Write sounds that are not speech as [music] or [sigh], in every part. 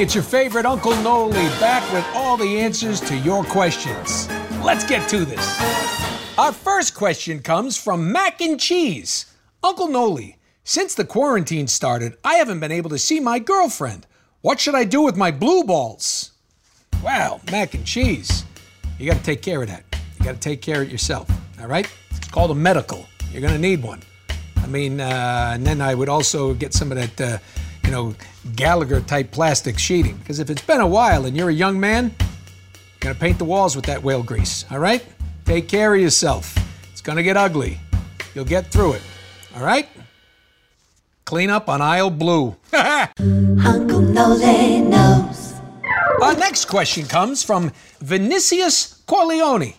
It's your favorite Uncle Noli back with all the answers to your questions. Let's get to this. Our first question comes from Mac and Cheese. Uncle Noli, since the quarantine started, I haven't been able to see my girlfriend. What should I do with my blue balls? Well, Mac and Cheese, you got to take care of that. You got to take care of it yourself, all right? It's called a medical. You're going to need one. I mean, uh, and then I would also get some of that, uh, you know, Gallagher type plastic sheeting. Because if it's been a while and you're a young man, you're going to paint the walls with that whale grease, all right? Take care of yourself. It's going to get ugly. You'll get through it, all right? Clean up on aisle blue. [laughs] Uncle Nole knows. Our next question comes from Vinicius Corleone.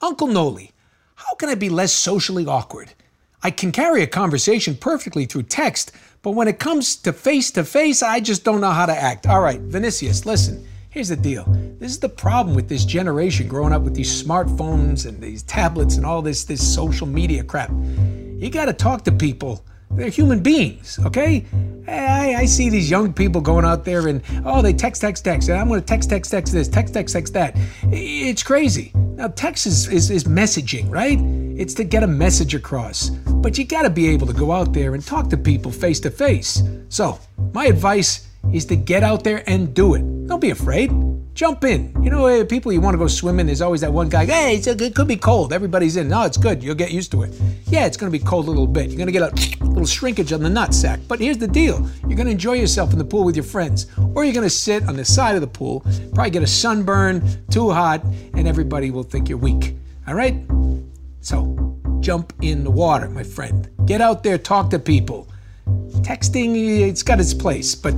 Uncle Noli, how can I be less socially awkward? I can carry a conversation perfectly through text, but when it comes to face to face, I just don't know how to act. All right, Vinicius, listen. Here's the deal. This is the problem with this generation growing up with these smartphones and these tablets and all this this social media crap. You got to talk to people. They're human beings, okay? I, I see these young people going out there and oh, they text, text, text, and I'm going to text, text, text this, text, text, text that. It's crazy. Now, text is, is, is messaging, right? It's to get a message across. But you got to be able to go out there and talk to people face to face. So, my advice is to get out there and do it. Don't be afraid. Jump in. You know, uh, people you want to go swimming, there's always that one guy, hey, it could be cold. Everybody's in. No, it's good. You'll get used to it. Yeah, it's going to be cold a little bit. You're going to get a little shrinkage on the nut sack. But here's the deal you're going to enjoy yourself in the pool with your friends. Or you're going to sit on the side of the pool, probably get a sunburn, too hot, and everybody will think you're weak. All right? So, jump in the water, my friend. Get out there, talk to people. Texting, it's got its place, but.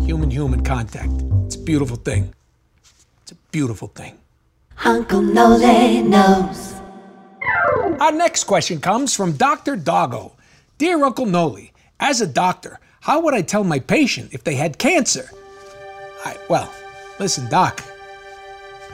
Human human contact. It's a beautiful thing. It's a beautiful thing. Uncle Nole knows. Our next question comes from Dr. Doggo. Dear Uncle Noli, as a doctor, how would I tell my patient if they had cancer? I, well, listen, Doc,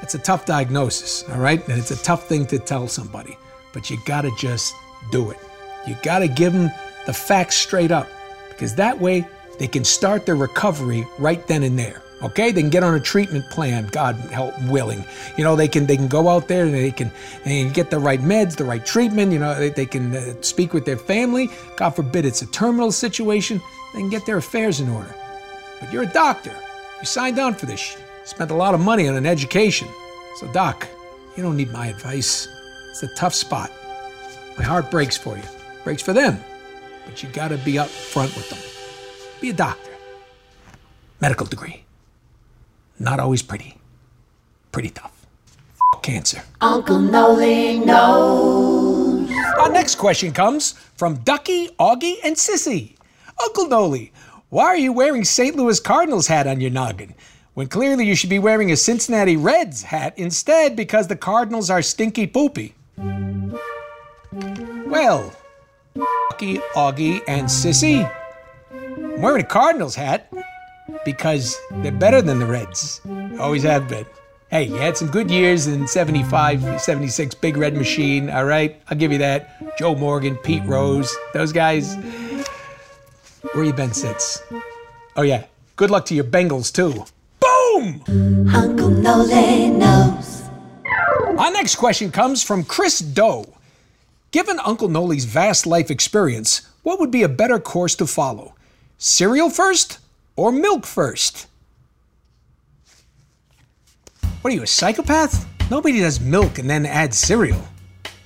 it's a tough diagnosis, all right? And it's a tough thing to tell somebody, but you gotta just do it. You gotta give them the facts straight up because that way they can start their recovery right then and there. Okay, they can get on a treatment plan. God help willing, you know they can they can go out there and they can they can get the right meds, the right treatment. You know they, they can uh, speak with their family. God forbid it's a terminal situation. They can get their affairs in order. But you're a doctor. You signed on for this. Spent a lot of money on an education. So doc, you don't need my advice. It's a tough spot. My heart breaks for you. Breaks for them. But you gotta be up front with them. Be a doctor. Medical degree. Not always pretty. Pretty tough. F- cancer. Uncle Nole knows. Our next question comes from Ducky, Augie, and Sissy. Uncle Noli, why are you wearing St. Louis Cardinals hat on your noggin? When clearly you should be wearing a Cincinnati Reds hat instead because the Cardinals are stinky poopy. Well, Ducky, Augie, and Sissy, I'm wearing a Cardinals hat because they're better than the Reds. Always have been. Hey, you had some good years in 75, 76, Big Red Machine, all right? I'll give you that. Joe Morgan, Pete Rose, those guys. Where you been since? Oh, yeah. Good luck to your Bengals, too. Boom! Uncle Nole knows. Our next question comes from Chris Doe. Given Uncle Noli's vast life experience, what would be a better course to follow? Cereal first or milk first? What are you, a psychopath? Nobody does milk and then adds cereal.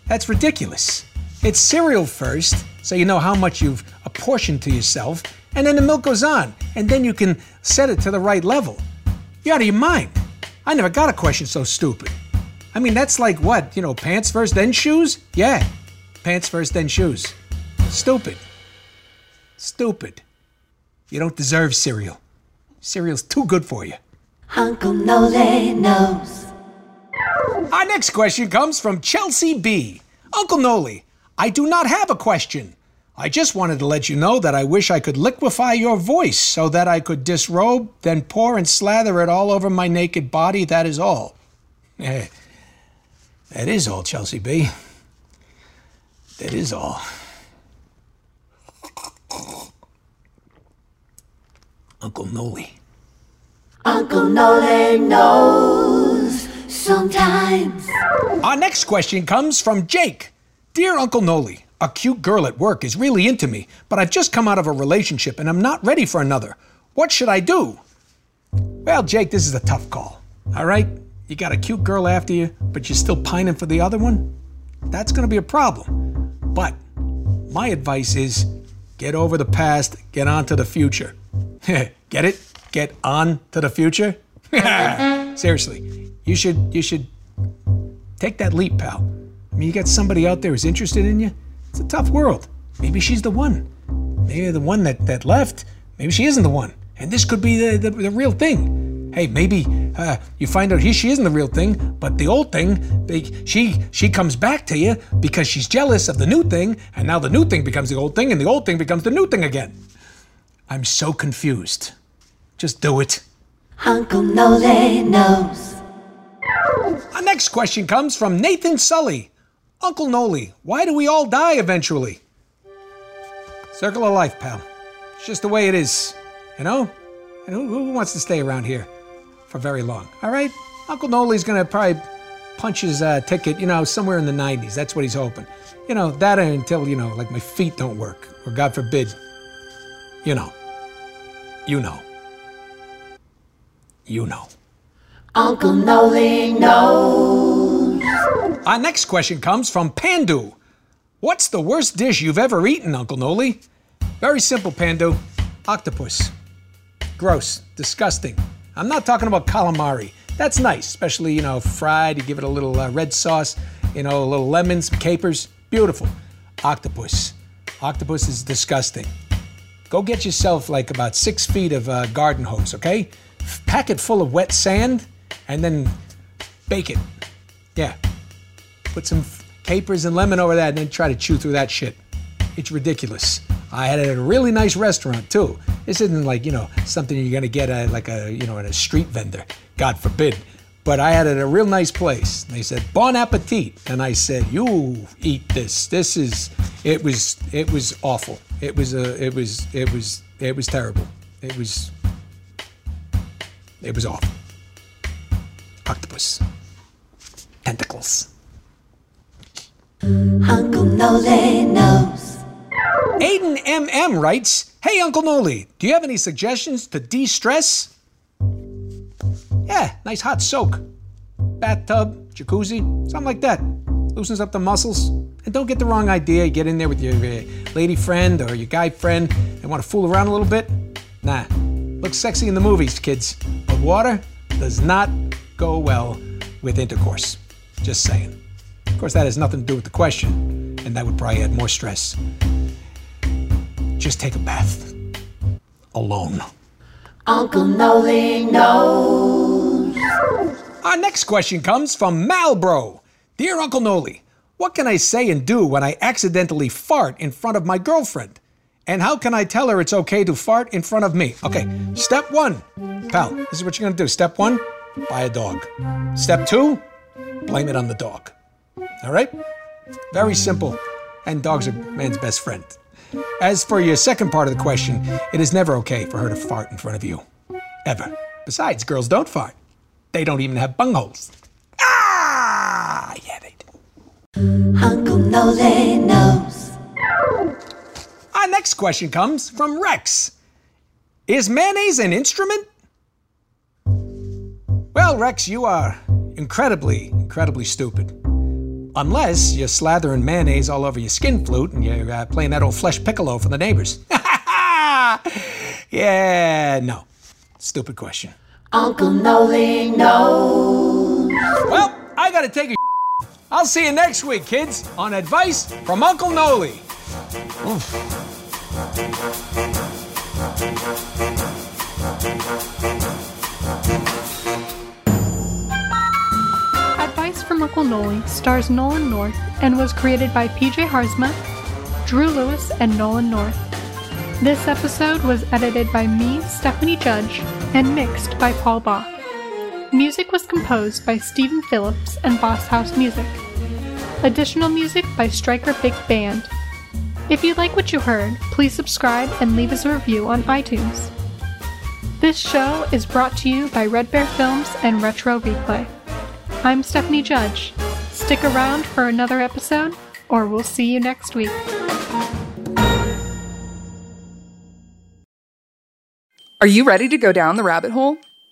That's ridiculous. It's cereal first, so you know how much you've apportioned to yourself, and then the milk goes on, and then you can set it to the right level. You're out of your mind. I never got a question so stupid. I mean, that's like what? You know, pants first, then shoes? Yeah. Pants first, then shoes. Stupid. Stupid. You don't deserve cereal. Cereal's too good for you. Uncle Nole knows. Our next question comes from Chelsea B. Uncle Noli, I do not have a question. I just wanted to let you know that I wish I could liquefy your voice so that I could disrobe, then pour and slather it all over my naked body. That is all. Eh, that is all, Chelsea B. That is all. Uncle Noli. Uncle Nole knows sometimes. Our next question comes from Jake. Dear Uncle Noli, a cute girl at work is really into me, but I've just come out of a relationship and I'm not ready for another. What should I do? Well, Jake, this is a tough call. All right? You got a cute girl after you, but you're still pining for the other one? That's going to be a problem. But my advice is get over the past, get on to the future. [laughs] get it? Get on to the future? [laughs] Seriously, you should you should take that leap, pal. I mean, you got somebody out there who's interested in you. It's a tough world. Maybe she's the one. Maybe the one that, that left. Maybe she isn't the one. And this could be the, the, the real thing. Hey, maybe uh, you find out he she isn't the real thing, but the old thing, they, she she comes back to you because she's jealous of the new thing, and now the new thing becomes the old thing, and the old thing becomes the new thing again. I'm so confused. Just do it. Uncle Nole knows. Our next question comes from Nathan Sully. Uncle Noli, why do we all die eventually? Circle of life, pal. It's just the way it is. You know? And who, who wants to stay around here for very long? All right? Uncle Noli's gonna probably punch his uh, ticket, you know, somewhere in the 90s. That's what he's hoping. You know, that until, you know, like my feet don't work, or God forbid, you know. You know. You know. Uncle Nole knows. Our next question comes from Pandu. What's the worst dish you've ever eaten, Uncle Noli? Very simple, Pandu. Octopus. Gross. Disgusting. I'm not talking about calamari. That's nice, especially, you know, fried. You give it a little uh, red sauce, you know, a little lemon, some capers. Beautiful. Octopus. Octopus is disgusting. Go get yourself like about six feet of uh, garden hose, okay? Pack it full of wet sand and then bake it. Yeah. Put some capers and lemon over that and then try to chew through that shit. It's ridiculous. I had it at a really nice restaurant too. This isn't like, you know, something you're gonna get at like a, you know, at a street vendor. God forbid. But I had it at a real nice place. And they said, Bon appetit. And I said, You eat this. This is it was it was awful. It was a it was it was it was terrible. It was it was awful. Octopus. Tentacles. Uncle Nole knows. Aiden MM writes, Hey Uncle Noli, do you have any suggestions to de-stress? Yeah, nice hot soak. Bathtub, jacuzzi, something like that. Loosens up the muscles. And don't get the wrong idea. You get in there with your uh, lady friend or your guy friend and want to fool around a little bit. Nah, looks sexy in the movies, kids. But water does not go well with intercourse. Just saying. Of course, that has nothing to do with the question, and that would probably add more stress. Just take a bath. Alone. Uncle Nole knows. Our next question comes from Malbro. Dear Uncle Noli, what can I say and do when I accidentally fart in front of my girlfriend? And how can I tell her it's okay to fart in front of me? Okay, step one, pal, this is what you're gonna do. Step one, buy a dog. Step two, blame it on the dog. All right? Very simple. And dogs are man's best friend. As for your second part of the question, it is never okay for her to fart in front of you. Ever. Besides, girls don't fart. They don't even have bungholes. Ah! Yeah, they do. Uncle Nole knows. Our next question comes from Rex. Is mayonnaise an instrument? Well, Rex, you are incredibly, incredibly stupid. Unless you're slathering mayonnaise all over your skin flute and you're uh, playing that old flesh piccolo for the neighbors. [laughs] yeah, no. Stupid question. Uncle Noli knows. Well, I gotta take a I'll see you next week, kids, on Advice from Uncle Noli. Advice from Uncle Noli stars Nolan North and was created by PJ Haarsma, Drew Lewis, and Nolan North. This episode was edited by me, Stephanie Judge, and mixed by Paul Bach. Music was composed by Stephen Phillips and Boss House Music. Additional music by Striker Big Band. If you like what you heard, please subscribe and leave us a review on iTunes. This show is brought to you by Red Bear Films and Retro Replay. I'm Stephanie Judge. Stick around for another episode, or we'll see you next week. Are you ready to go down the rabbit hole?